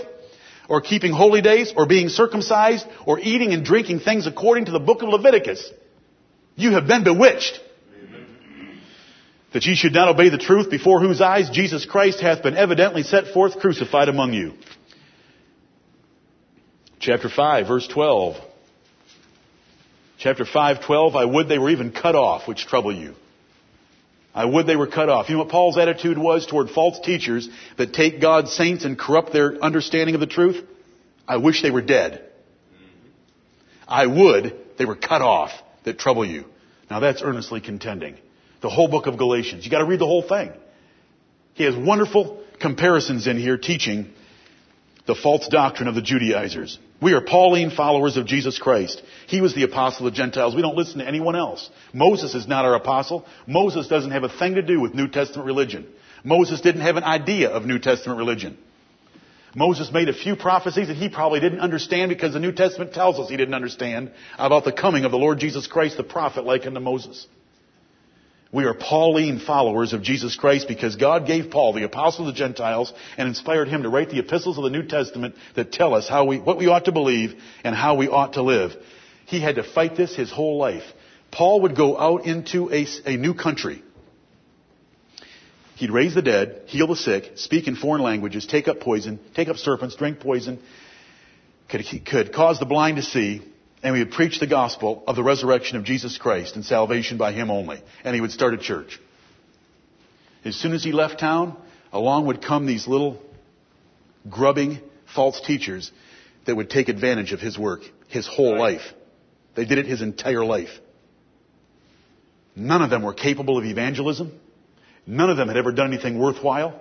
or keeping holy days, or being circumcised, or eating and drinking things according to the book of Leviticus. You have been bewitched that ye should not obey the truth before whose eyes Jesus Christ hath been evidently set forth crucified among you. Chapter 5, verse 12. Chapter 5, 12, I would they were even cut off, which trouble you. I would they were cut off. You know what Paul's attitude was toward false teachers that take God's saints and corrupt their understanding of the truth? I wish they were dead. I would they were cut off that trouble you. Now that's earnestly contending. The whole book of Galatians. You gotta read the whole thing. He has wonderful comparisons in here teaching the false doctrine of the Judaizers. We are Pauline followers of Jesus Christ. He was the apostle of Gentiles. We don't listen to anyone else. Moses is not our apostle. Moses doesn't have a thing to do with New Testament religion. Moses didn't have an idea of New Testament religion. Moses made a few prophecies that he probably didn't understand because the New Testament tells us he didn't understand about the coming of the Lord Jesus Christ, the prophet like unto Moses. We are Pauline followers of Jesus Christ because God gave Paul, the apostle of the Gentiles, and inspired him to write the epistles of the New Testament that tell us how we, what we ought to believe and how we ought to live. He had to fight this his whole life. Paul would go out into a, a new country. He'd raise the dead, heal the sick, speak in foreign languages, take up poison, take up serpents, drink poison, could, could cause the blind to see, and we would preach the gospel of the resurrection of Jesus Christ and salvation by Him only. And he would start a church. As soon as he left town, along would come these little grubbing false teachers that would take advantage of his work his whole life. They did it his entire life. None of them were capable of evangelism. None of them had ever done anything worthwhile.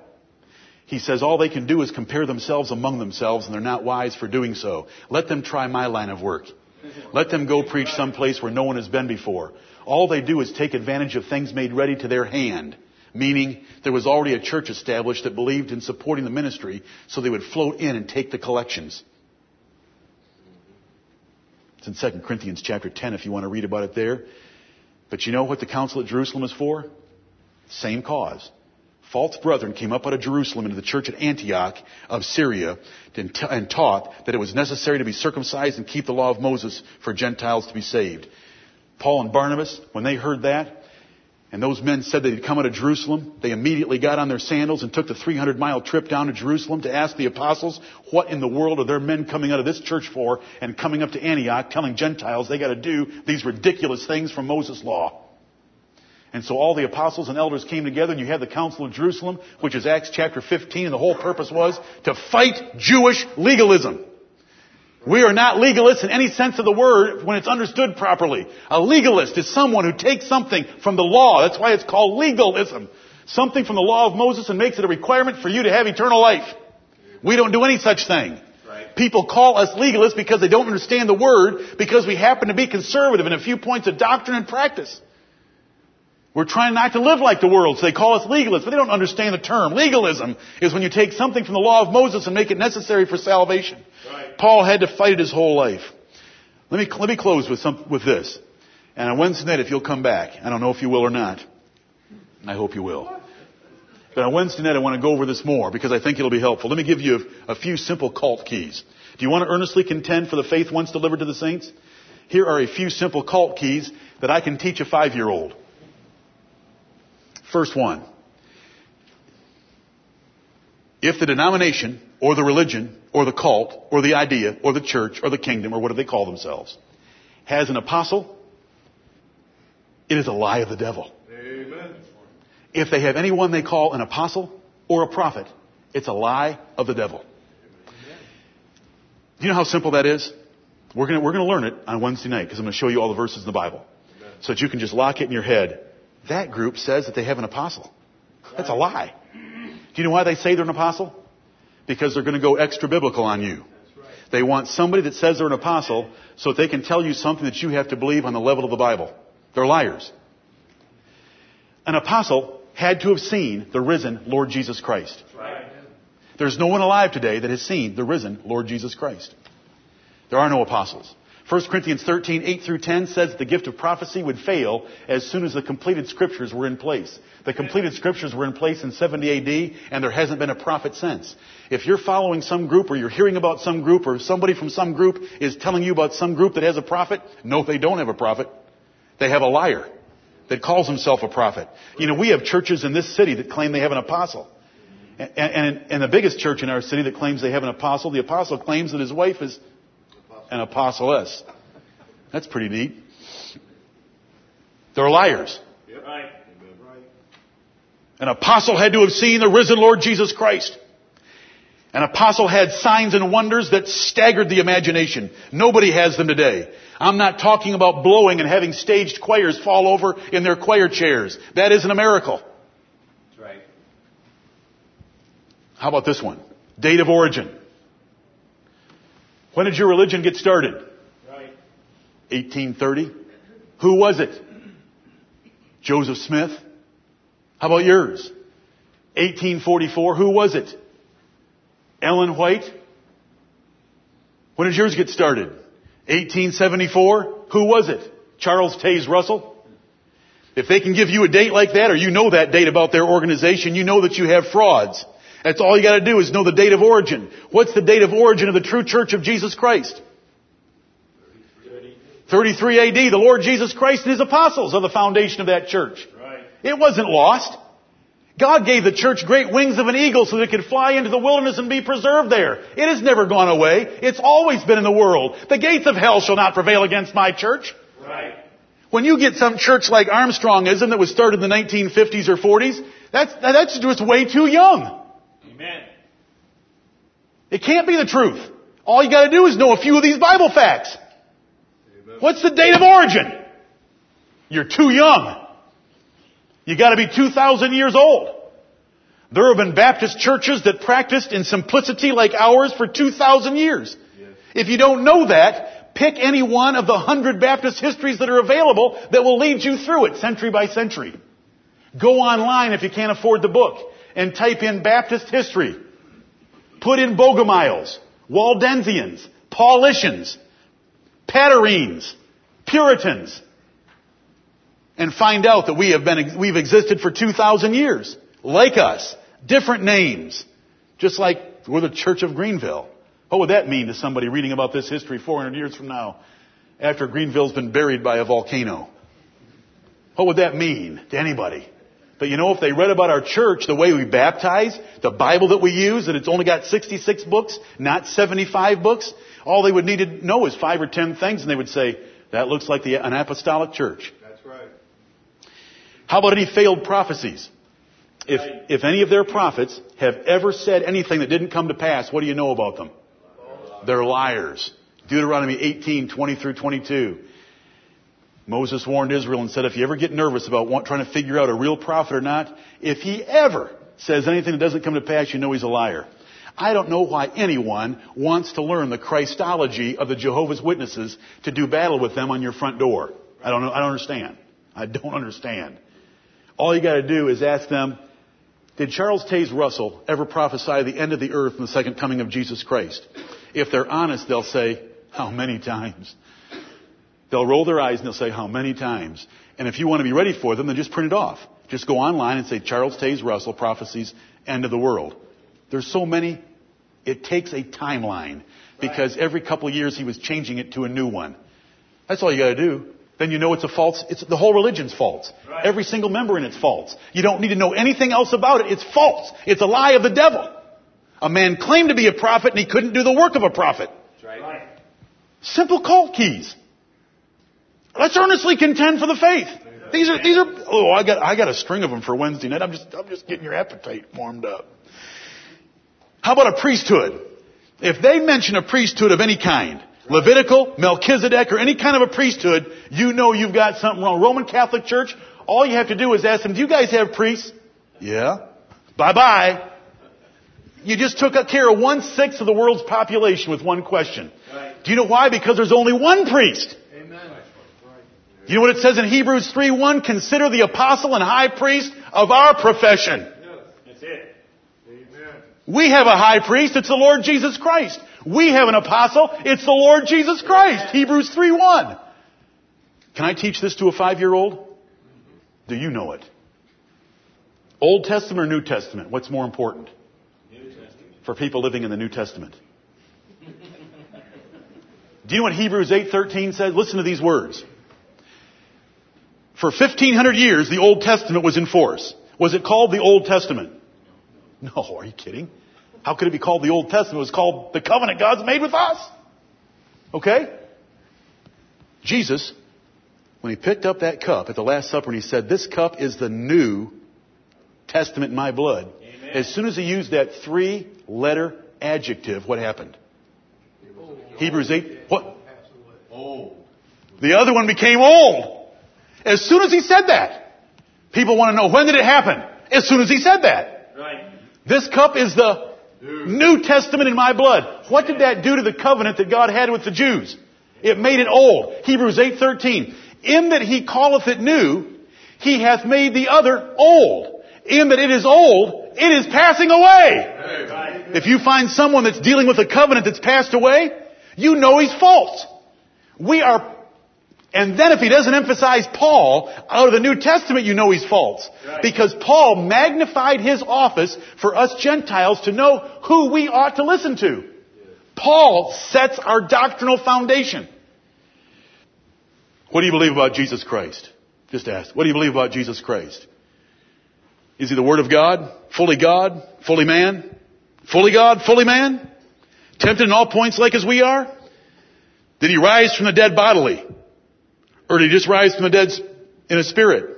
He says all they can do is compare themselves among themselves and they're not wise for doing so. Let them try my line of work. Let them go preach someplace where no one has been before. All they do is take advantage of things made ready to their hand. Meaning, there was already a church established that believed in supporting the ministry, so they would float in and take the collections. It's in 2 Corinthians chapter 10 if you want to read about it there. But you know what the council at Jerusalem is for? Same cause. False brethren came up out of Jerusalem into the church at Antioch of Syria and, t- and taught that it was necessary to be circumcised and keep the law of Moses for Gentiles to be saved. Paul and Barnabas, when they heard that, and those men said they'd come out of Jerusalem. They immediately got on their sandals and took the 300 mile trip down to Jerusalem to ask the apostles, what in the world are their men coming out of this church for and coming up to Antioch telling Gentiles they gotta do these ridiculous things from Moses' law. And so all the apostles and elders came together and you had the Council of Jerusalem, which is Acts chapter 15, and the whole purpose was to fight Jewish legalism. We are not legalists in any sense of the word when it's understood properly. A legalist is someone who takes something from the law. That's why it's called legalism. Something from the law of Moses and makes it a requirement for you to have eternal life. We don't do any such thing. Right. People call us legalists because they don't understand the word because we happen to be conservative in a few points of doctrine and practice. We're trying not to live like the world, so they call us legalists, but they don't understand the term. Legalism is when you take something from the law of Moses and make it necessary for salvation. Right. Paul had to fight it his whole life. Let me, let me close with some, with this. And on Wednesday night, if you'll come back, I don't know if you will or not. I hope you will. But on Wednesday night, I want to go over this more because I think it'll be helpful. Let me give you a, a few simple cult keys. Do you want to earnestly contend for the faith once delivered to the saints? Here are a few simple cult keys that I can teach a five-year-old. First one. If the denomination or the religion or the cult or the idea or the church or the kingdom or what do they call themselves has an apostle, it is a lie of the devil. Amen. If they have anyone they call an apostle or a prophet, it's a lie of the devil. Do you know how simple that is? We're going we're gonna learn it on Wednesday night because I'm going to show you all the verses in the Bible. So that you can just lock it in your head. That group says that they have an apostle. That's a lie. Do you know why they say they're an apostle? Because they're going to go extra biblical on you. They want somebody that says they're an apostle so that they can tell you something that you have to believe on the level of the Bible. They're liars. An apostle had to have seen the risen Lord Jesus Christ. Right. There's no one alive today that has seen the risen Lord Jesus Christ. There are no apostles. 1 Corinthians 13, 8 through 10 says the gift of prophecy would fail as soon as the completed scriptures were in place. The completed scriptures were in place in 70 AD and there hasn't been a prophet since. If you're following some group or you're hearing about some group or somebody from some group is telling you about some group that has a prophet, no, they don't have a prophet. They have a liar that calls himself a prophet. You know, we have churches in this city that claim they have an apostle. And, and, and the biggest church in our city that claims they have an apostle, the apostle claims that his wife is an apostoless. That's pretty neat. They're liars. Right. Right. An apostle had to have seen the risen Lord Jesus Christ. An apostle had signs and wonders that staggered the imagination. Nobody has them today. I'm not talking about blowing and having staged choirs fall over in their choir chairs. That isn't a miracle. That's right. How about this one? Date of origin. When did your religion get started? 1830. Who was it? Joseph Smith. How about yours? 1844. Who was it? Ellen White? When did yours get started? 1874? Who was it? Charles Taze Russell? If they can give you a date like that, or you know that date about their organization, you know that you have frauds. That's all you gotta do is know the date of origin. What's the date of origin of the true church of Jesus Christ? 33 AD, the Lord Jesus Christ and His apostles are the foundation of that church. Right. It wasn't lost. God gave the church great wings of an eagle so that it could fly into the wilderness and be preserved there. It has never gone away. It's always been in the world. The gates of hell shall not prevail against my church. Right. When you get some church like Armstrongism that was started in the 1950s or 40s, that's, that's just way too young. Amen. It can't be the truth. All you gotta do is know a few of these Bible facts. What's the date of origin? You're too young. You gotta be 2,000 years old. There have been Baptist churches that practiced in simplicity like ours for 2,000 years. If you don't know that, pick any one of the hundred Baptist histories that are available that will lead you through it century by century. Go online if you can't afford the book and type in Baptist history. Put in Bogomiles, Waldensians, Paulicians, Patarines, Puritans, and find out that we have been, we've existed for 2,000 years. Like us. Different names. Just like we're the Church of Greenville. What would that mean to somebody reading about this history 400 years from now after Greenville's been buried by a volcano? What would that mean to anybody? But you know, if they read about our church, the way we baptize, the Bible that we use, that it's only got 66 books, not 75 books, all they would need to know is five or ten things and they would say, that looks like the, an apostolic church. That's right. How about any failed prophecies? If, Right. if any of their prophets have ever said anything that didn't come to pass, what do you know about them? They're liars. Deuteronomy 18, 20 through 22. Moses warned Israel and said, if you ever get nervous about trying to figure out a real prophet or not, if he ever says anything that doesn't come to pass, you know he's a liar. I don't know why anyone wants to learn the Christology of the Jehovah's Witnesses to do battle with them on your front door. I don't know, I don't understand. I don't understand. All you gotta do is ask them, did Charles Taze Russell ever prophesy the end of the earth and the second coming of Jesus Christ? If they're honest, they'll say, how many times? They'll roll their eyes and they'll say, how many times? And if you want to be ready for them, then just print it off. Just go online and say, Charles Taze Russell prophecies end of the world. There's so many, it takes a timeline because every couple of years he was changing it to a new one. That's all you gotta do. Then you know it's a false, it's, the whole religion's false. Right. Every single member in it's false. You don't need to know anything else about it. It's false. It's a lie of the devil. A man claimed to be a prophet and he couldn't do the work of a prophet. Right. Simple cult keys. Let's earnestly contend for the faith. These are, these are, oh, I got, I got a string of them for Wednesday night. I'm just, I'm just getting your appetite warmed up. How about a priesthood? If they mention a priesthood of any kind, Levitical, Melchizedek, or any kind of a priesthood, you know you've got something wrong. Roman Catholic Church, all you have to do is ask them, do you guys have priests? Yeah. Bye bye. You just took care of one sixth of the world's population with one question. Right. Do you know why? Because there's only one priest. Amen. You know what it says in Hebrews 3.1? Consider the apostle and high priest of our profession. That's it. Amen. We have a high priest, it's the Lord Jesus Christ. We have an apostle, it's the Lord Jesus Christ. Hebrews 3.1. Can I teach this to a five-year-old? Do you know it? Old Testament or New Testament? What's more important New Testament. for people living in the New Testament? Do you know what Hebrews 8:13 says? Listen to these words. For 1500 years the Old Testament was in force. Was it called the Old Testament? No, are you kidding? How could it be called the Old Testament? It was called the covenant God's made with us. Okay? Jesus, when he picked up that cup at the Last Supper and he said, this cup is the new testament in my blood. Amen. As soon as he used that three letter adjective, what happened? Hebrews 8, what? Oh. The other one became old. As soon as he said that, people want to know when did it happen? As soon as he said that. Right. This cup is the New Testament in my blood. What did that do to the covenant that God had with the Jews? It made it old. Hebrews 8:13. In that he calleth it new, he hath made the other old. In that it is old, it is passing away. Right. If you find someone that's dealing with a covenant that's passed away, you know he's false. We are, and then if he doesn't emphasize Paul out of the New Testament, you know he's false. Right. Because Paul magnified his office for us Gentiles to know who we ought to listen to. Paul sets our doctrinal foundation. What do you believe about Jesus Christ? Just ask. What do you believe about Jesus Christ? Is he the Word of God? Fully God? Fully man? Fully God? Fully man? Tempted in all points like as we are? Did he rise from the dead bodily? Or did he just rise from the dead in a spirit?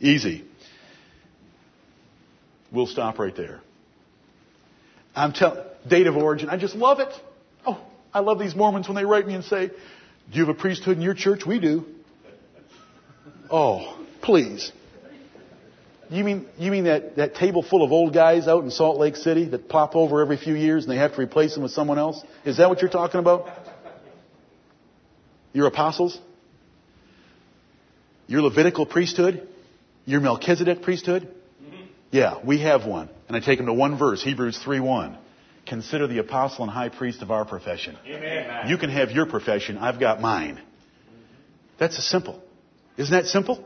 Easy. We'll stop right there. I'm telling, date of origin, I just love it. Oh, I love these Mormons when they write me and say, do you have a priesthood in your church? We do. Oh, please. You mean, you mean that, that table full of old guys out in Salt Lake City that pop over every few years and they have to replace them with someone else? Is that what you're talking about? Your apostles? Your Levitical priesthood? Your Melchizedek priesthood? Mm-hmm. Yeah, we have one. And I take them to one verse, Hebrews 3.1. Consider the apostle and high priest of our profession. Amen. You can have your profession, I've got mine. That's a simple. Isn't that simple?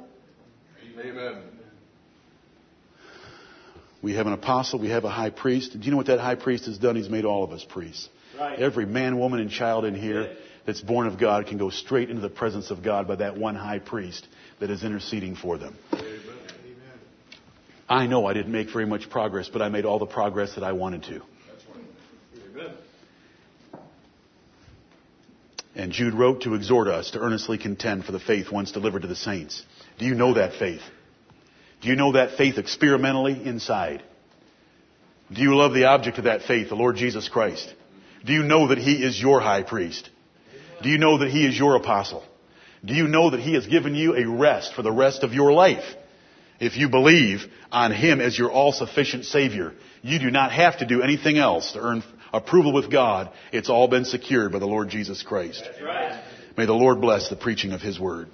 Amen. We have an apostle, we have a high priest. Do you know what that high priest has done? He's made all of us priests. Right. Every man, woman, and child in here that's born of God can go straight into the presence of God by that one high priest that is interceding for them. I know I didn't make very much progress, but I made all the progress that I wanted to. And Jude wrote to exhort us to earnestly contend for the faith once delivered to the saints. Do you know that faith? Do you know that faith experimentally inside? Do you love the object of that faith, the Lord Jesus Christ? Do you know that He is your high priest? Do you know that He is your apostle? Do you know that He has given you a rest for the rest of your life? If you believe on Him as your all-sufficient Savior, you do not have to do anything else to earn approval with God. It's all been secured by the Lord Jesus Christ. Right. May the Lord bless the preaching of His Word.